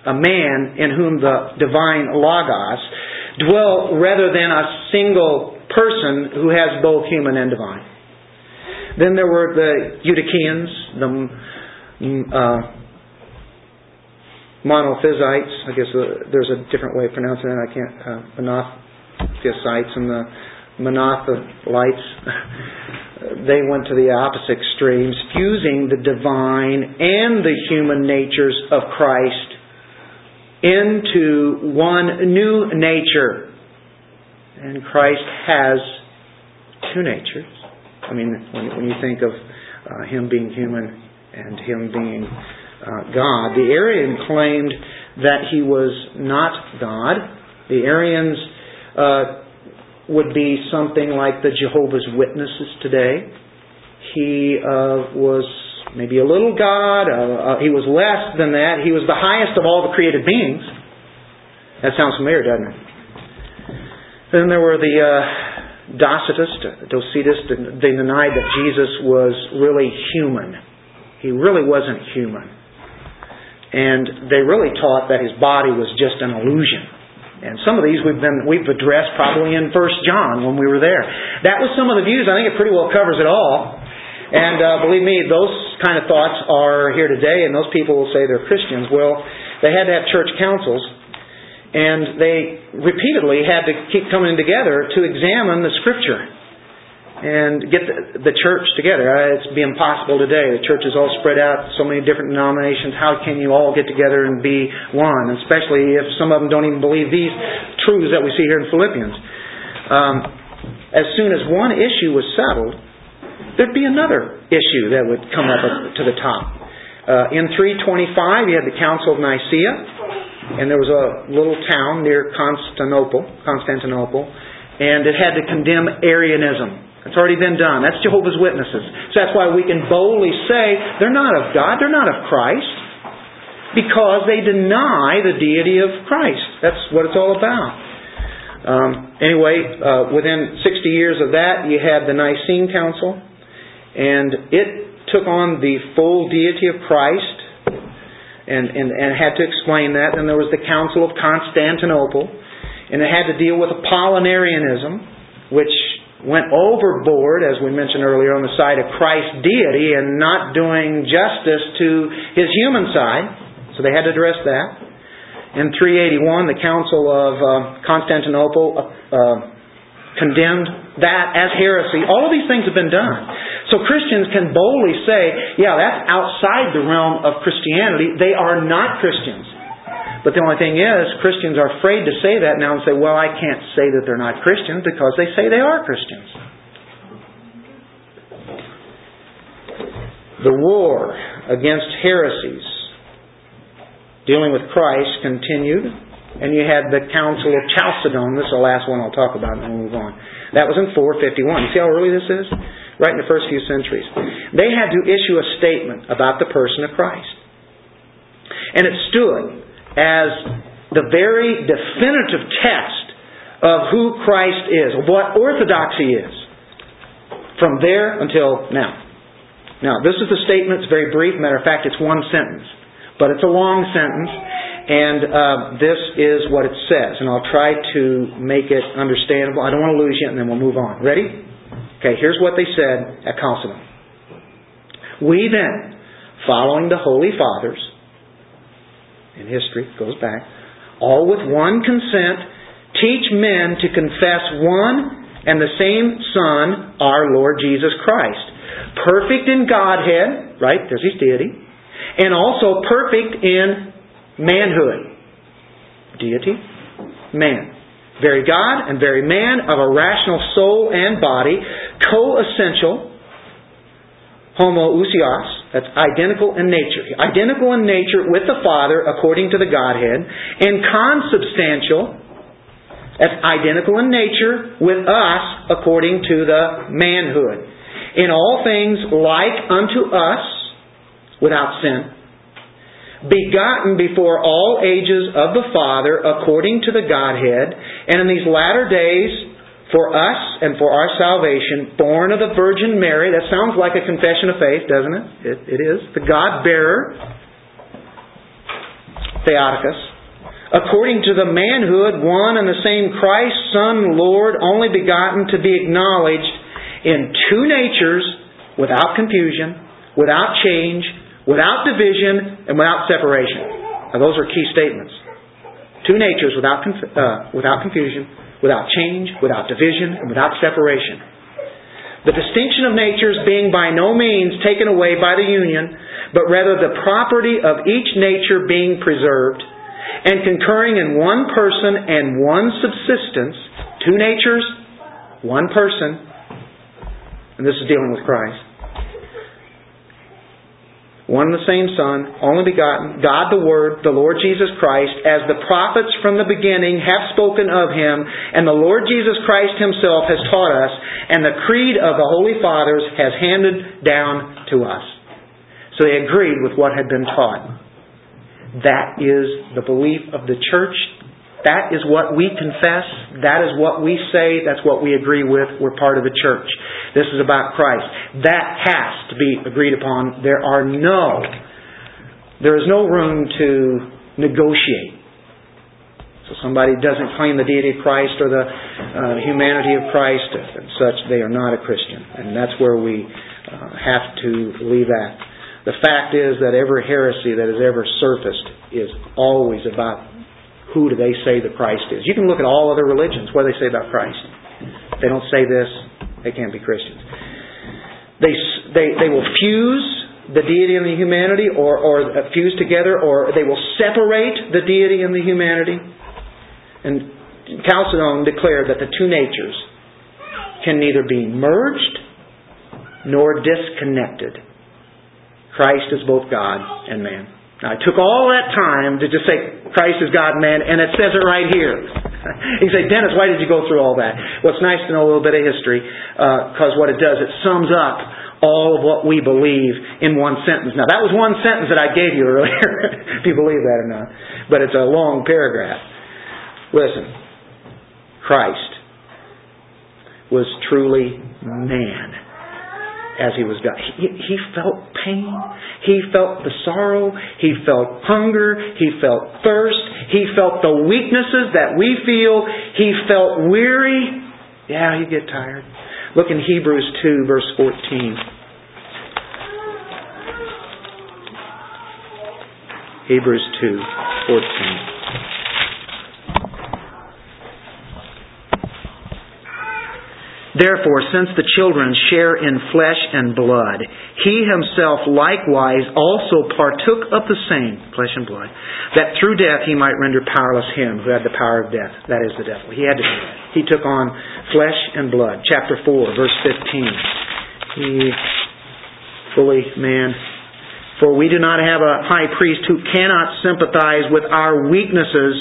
A man in whom the divine Logos dwell rather than a single person who has both human and divine. Then there were the Eutychians, the uh, monophysites. I guess there's a different way of pronouncing that. I can't. Uh, monophysites and the monothelites. they went to the opposite extremes, fusing the divine and the human natures of Christ into one new nature. And Christ has two natures. I mean, when, when you think of uh, Him being human and Him being God, the Arian claimed that He was not God. The Arians uh, would be something like the Jehovah's Witnesses today. He uh, was maybe a little God. Uh, uh, he was less than that. He was the highest of all the created beings. That sounds familiar, doesn't it? Then there were the uh, Docetists, Docetists. They denied that Jesus was really human. He really wasn't human. And they really taught that his body was just an illusion. And some of these we've been we've addressed probably in First John when we were there. That was some of the views. I think it pretty well covers it all. And uh, believe me, those kind of thoughts are here today, and those people will say they're Christians. Well, they had to have church councils, and they repeatedly had to keep coming together to examine the Scripture and get the, the church together. Uh, it's be impossible today. The church is all spread out, so many different denominations. How can you all get together and be one? Especially if some of them don't even believe these truths that we see here in Philippians. Um, as soon as one issue was settled, there'd be another issue that would come up to the top. Uh, in 325, you had the Council of Nicaea, and there was a little town near Constantinople, Constantinople, and it had to condemn Arianism. It's already been done. That's Jehovah's Witnesses. So that's why we can boldly say they're not of God, they're not of Christ, because they deny the deity of Christ. That's what it's all about. Um, anyway, uh, within 60 years of that, you had the Nicene Council, and it took on the full deity of Christ and, and, and had to explain that. Then there was the Council of Constantinople, and it had to deal with Apollinarianism, which went overboard, as we mentioned earlier, on the side of Christ's deity and not doing justice to his human side. So they had to address that. In 381, the Council of uh, Constantinople uh, condemned that as heresy. All of these things have been done. So Christians can boldly say, yeah, that's outside the realm of Christianity. They are not Christians. But the only thing is, Christians are afraid to say that now and say, well, I can't say that they're not Christians because they say they are Christians. The war against heresies dealing with Christ continued, and you had the Council of Chalcedon. This is the last one I'll talk about, and then we'll move on. That was in 451. You see how early this is? Right in the first few centuries. They had to issue a statement about the person of Christ. And it stood as the very definitive test of who Christ is, of what orthodoxy is, from there until now. Now, this is a statement. It's very brief. Matter of fact, it's one sentence. But it's a long sentence, and uh, this is what it says. And I'll try to make it understandable. I don't want to lose you, and then we'll move on. Ready? Okay, here's what they said at Chalcedon. We then, following the Holy Fathers, in history, goes back, all with one consent, teach men to confess one and the same Son, our Lord Jesus Christ perfect in Godhead, right? There's his deity, and also perfect in manhood. Deity, man. Very God and very man of a rational soul and body, co-essential, homoousios, that's identical in nature. Identical in nature with the Father according to the Godhead, and consubstantial, that's identical in nature with us according to the manhood in all things like unto us without sin, begotten before all ages of the Father according to the Godhead, and in these latter days for us and for our salvation, born of the Virgin Mary. That sounds like a confession of faith, doesn't it? It, it is. The God bearer, Theotokos. According to the manhood, one and the same Christ, Son, Lord, only begotten to be acknowledged in two natures without confusion, without change, without division, and without separation. Now, those are key statements. Two natures without, uh, without confusion, without change, without division, and without separation. The distinction of natures being by no means taken away by the union, but rather the property of each nature being preserved, and concurring in one person and one subsistence, two natures, one person, and this is dealing with Christ. One and the same Son, only begotten, God the Word, the Lord Jesus Christ, as the prophets from the beginning have spoken of Him, and the Lord Jesus Christ Himself has taught us, and the creed of the Holy Fathers has handed down to us. So they agreed with what had been taught. That is the belief of the church that is what we confess. That is what we say. That's what we agree with. We're part of the church. This is about Christ. That has to be agreed upon. There are no, there is no room to negotiate. So somebody doesn't claim the deity of Christ or the uh, humanity of Christ and such, they are not a Christian. And that's where we uh, have to leave that. The fact is that every heresy that has ever surfaced is always about who do they say the Christ is? You can look at all other religions. What do they say about Christ? If they don't say this, they can't be Christians. They, they, they will fuse the deity and the humanity, or, or uh, fuse together, or they will separate the deity and the humanity. And Chalcedon declared that the two natures can neither be merged nor disconnected. Christ is both God and man. Now, I took all that time to just say Christ is God man, and it says it right here. you say, Dennis, why did you go through all that? Well, it's nice to know a little bit of history because uh, what it does, it sums up all of what we believe in one sentence. Now, that was one sentence that I gave you earlier, if you believe that or not. But it's a long paragraph. Listen, Christ was truly man as he was God. He, he felt pain. He felt the sorrow. He felt hunger. He felt thirst. He felt the weaknesses that we feel. He felt weary. Yeah, you get tired. Look in Hebrews 2, verse 14. Hebrews 2, 14. Therefore, since the children share in flesh and blood, he himself likewise also partook of the same, flesh and blood, that through death he might render powerless him who had the power of death. That is the devil. He had to do that. He took on flesh and blood. Chapter 4, verse 15. He, fully man, for we do not have a high priest who cannot sympathize with our weaknesses,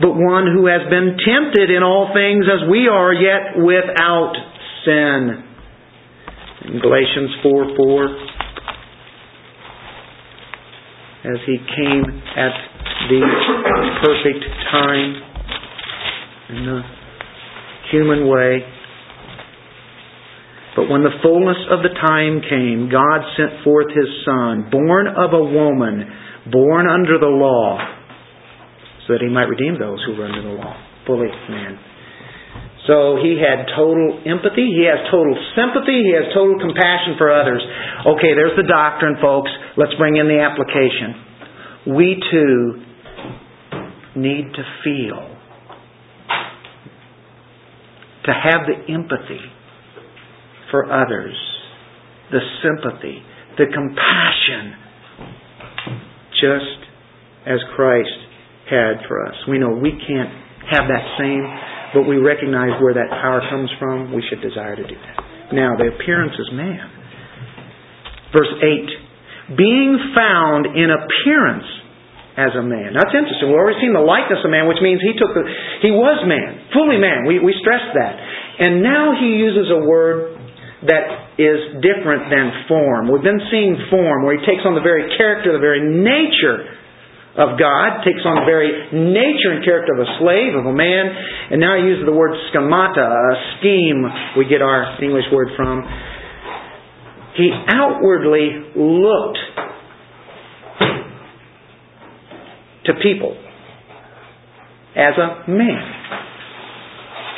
but one who has been tempted in all things as we are, yet without sin. In Galatians 4 4, as he came at the perfect time in the human way. But when the fullness of the time came, God sent forth His Son, born of a woman, born under the law, so that He might redeem those who were under the law, fully man. So he had total empathy. He has total sympathy. He has total compassion for others. Okay, there's the doctrine, folks. Let's bring in the application. We too need to feel, to have the empathy for others, the sympathy, the compassion, just as Christ had for us. We know we can't have that same but we recognize where that power comes from, we should desire to do that. Now, the appearance is man. Verse 8 Being found in appearance as a man. That's interesting. We've already seen the likeness of man, which means he took the, he was man, fully man. We, we stressed that. And now he uses a word that is different than form. We've been seeing form, where he takes on the very character, the very nature of God, takes on the very nature and character of a slave, of a man, and now he uses the word schemata, a scheme we get our English word from. He outwardly looked to people as a man.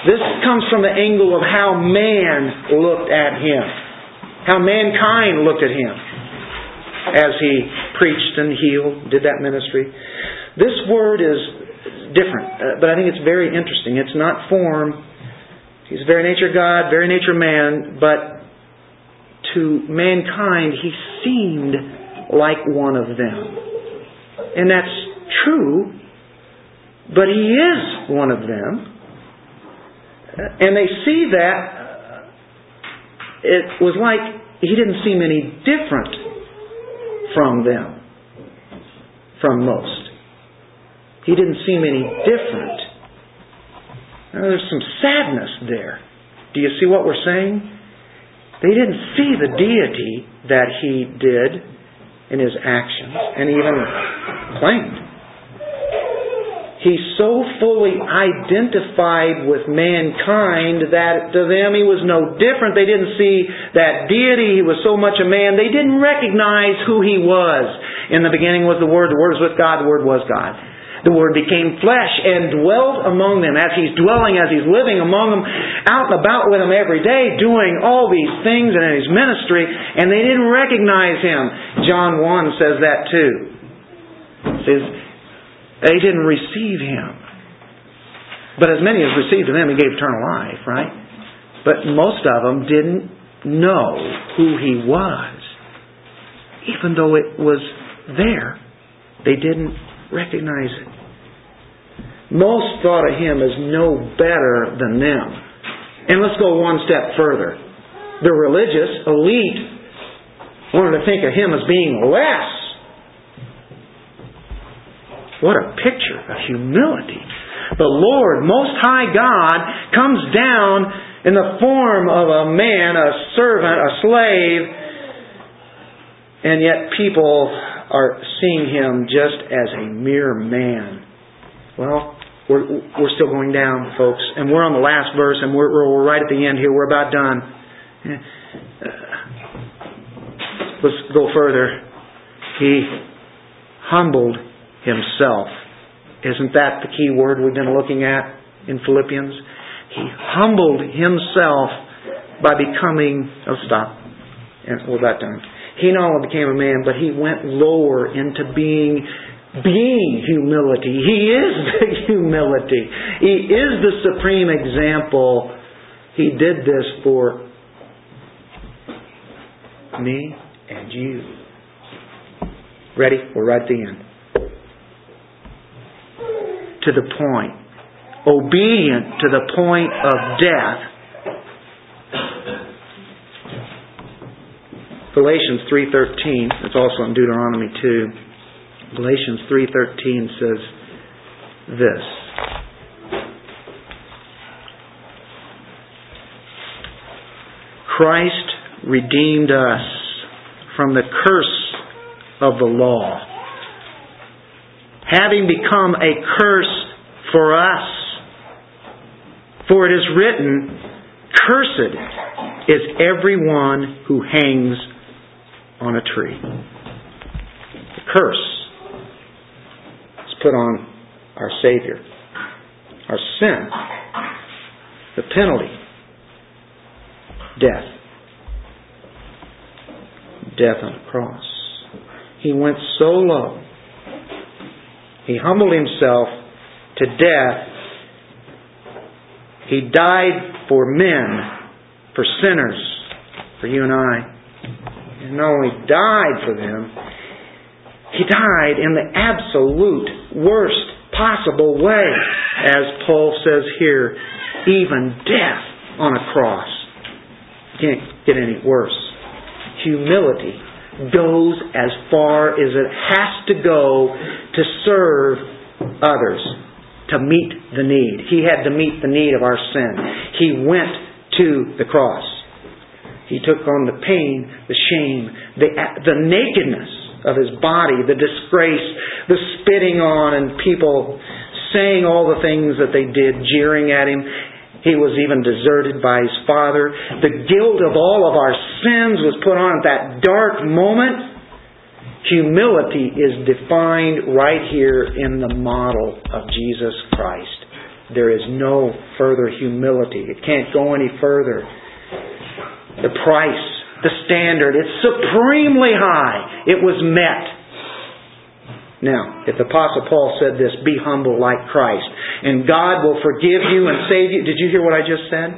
This comes from the angle of how man looked at him, how mankind looked at him as he preached and healed, did that ministry. This word is different, uh, but I think it's very interesting. It's not form. He's very nature God, very nature man, but to mankind, he seemed like one of them. And that's true, but he is one of them. And they see that it was like he didn't seem any different from them, from most. He didn't seem any different. Now, there's some sadness there. Do you see what we're saying? They didn't see the deity that he did in his actions and even claimed. He so fully identified with mankind that to them he was no different. They didn't see that deity. He was so much a man. They didn't recognize who he was. In the beginning was the Word. The Word was with God. The Word was God. The Word became flesh and dwelt among them as He's dwelling, as He's living among them, out and about with them every day, doing all these things in His ministry, and they didn't recognize Him. John 1 says that too. It says, they didn't receive him. But as many as received him, he gave eternal life, right? But most of them didn't know who he was. Even though it was there, they didn't recognize it. Most thought of him as no better than them. And let's go one step further. The religious elite wanted to think of him as being less what a picture of humility. The Lord, Most High God, comes down in the form of a man, a servant, a slave, and yet people are seeing him just as a mere man. Well, we're, we're still going down, folks, and we're on the last verse, and we're, we're right at the end here. We're about done. Let's go further. He humbled himself. Isn't that the key word we've been looking at in Philippians? He humbled himself by becoming, oh stop, and we're about done. He not only became a man, but he went lower into being being humility. He is the humility. He is the supreme example He did this for me and you. Ready? We're right at the end. To the point. Obedient to the point of death. Galatians 3.13, it's also in Deuteronomy 2. Galatians 3.13 says this. Christ redeemed us from the curse of the law, having become a curse for us. For it is written, Cursed is everyone who hangs on a tree. The curse is put on our Savior. Our sin, the penalty, death. Death on the cross. He went so low. He humbled himself to death. He died for men, for sinners, for you and I. And not only died for them, he died in the absolute worst possible way, as Paul says here, even death on a cross. Can't get any worse. Humility goes as far as it has to go to serve others, to meet the need. He had to meet the need of our sin. He went to the cross. He took on the pain, the shame, the, the nakedness of his body, the disgrace, the spitting on, and people saying all the things that they did, jeering at him. He was even deserted by his father. The guilt of all of our sins was put on at that dark moment. Humility is defined right here in the model of Jesus Christ. There is no further humility. It can't go any further. The price the standard. It's supremely high. It was met. Now, if the Apostle Paul said this, be humble like Christ, and God will forgive you and save you. Did you hear what I just said?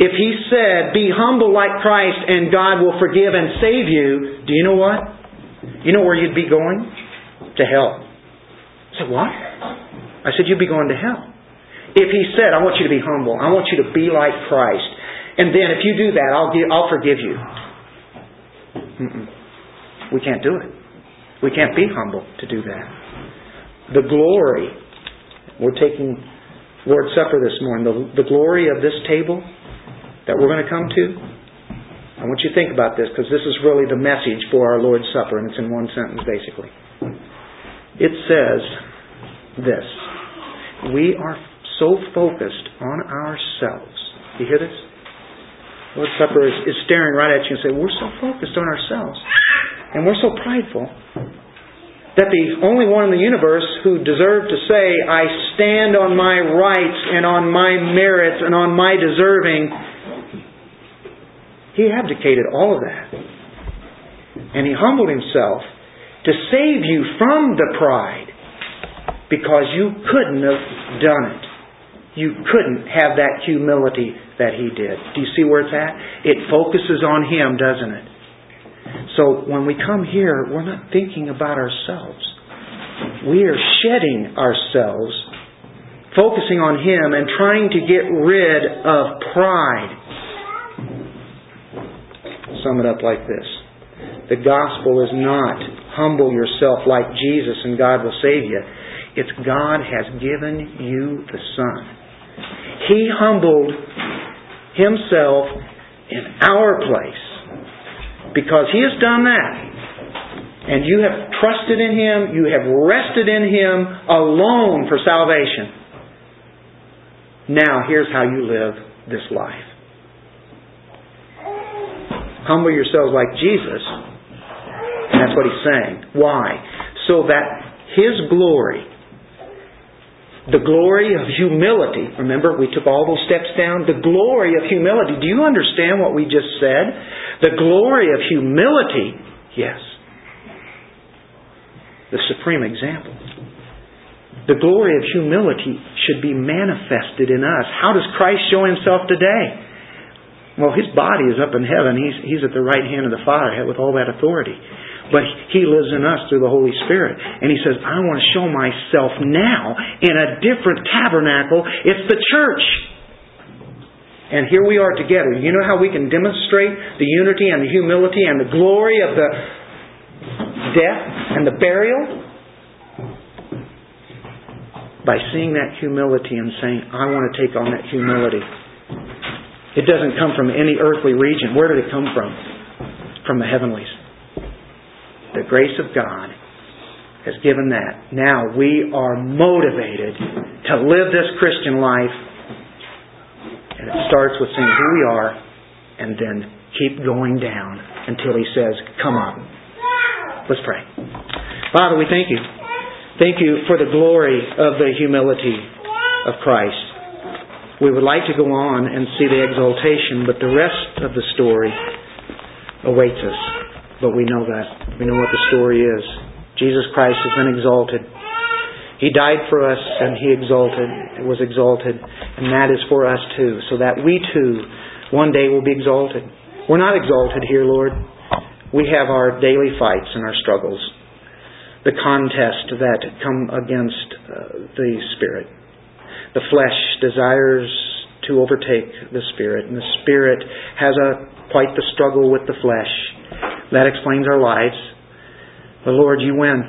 If he said, be humble like Christ and God will forgive and save you, do you know what? You know where you'd be going? To hell. I said, what? I said, you'd be going to hell. If he said, I want you to be humble, I want you to be like Christ, and then if you do that, I'll, give, I'll forgive you. Mm-mm. We can't do it. We can't be humble to do that. The glory, we're taking Lord's Supper this morning, the, the glory of this table that we're going to come to, I want you to think about this because this is really the message for our Lord's Supper, and it's in one sentence basically. It says this We are so focused on ourselves. You hear this? Lord's Supper is, is staring right at you and saying, We're so focused on ourselves. And we're so prideful that the only one in the universe who deserved to say, I stand on my rights and on my merits and on my deserving, he abdicated all of that. And he humbled himself to save you from the pride because you couldn't have done it. You couldn't have that humility that he did. Do you see where it's at? It focuses on him, doesn't it? So when we come here, we're not thinking about ourselves. We are shedding ourselves, focusing on him, and trying to get rid of pride. Sum it up like this. The gospel is not humble yourself like Jesus and God will save you. It's God has given you the Son. He humbled Himself in our place. Because He has done that. And you have trusted in Him, you have rested in Him alone for salvation. Now, here's how you live this life. Humble yourselves like Jesus. And that's what He's saying. Why? So that His glory the glory of humility. Remember, we took all those steps down. The glory of humility. Do you understand what we just said? The glory of humility. Yes. The supreme example. The glory of humility should be manifested in us. How does Christ show himself today? Well, his body is up in heaven. He's, he's at the right hand of the Father with all that authority. But he lives in us through the Holy Spirit. And he says, I want to show myself now in a different tabernacle. It's the church. And here we are together. You know how we can demonstrate the unity and the humility and the glory of the death and the burial? By seeing that humility and saying, I want to take on that humility. It doesn't come from any earthly region. Where did it come from? From the heavenlies. The grace of God has given that. Now we are motivated to live this Christian life. And it starts with saying who we are and then keep going down until He says, Come up. Let's pray. Father, we thank you. Thank you for the glory of the humility of Christ. We would like to go on and see the exaltation, but the rest of the story awaits us. But we know that. We know what the story is. Jesus Christ has been exalted. He died for us and He exalted, was exalted, and that is for us too, so that we too one day will be exalted. We're not exalted here, Lord. We have our daily fights and our struggles, the contest that come against uh, the Spirit. The flesh desires to overtake the spirit, and the spirit has a quite the struggle with the flesh. That explains our lives. But Lord, you win.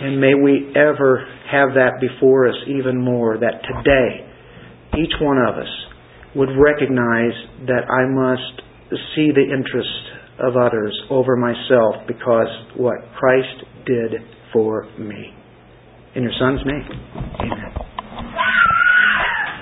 And may we ever have that before us even more, that today, each one of us would recognize that I must see the interest of others over myself because what Christ did for me. In your Son's name, amen.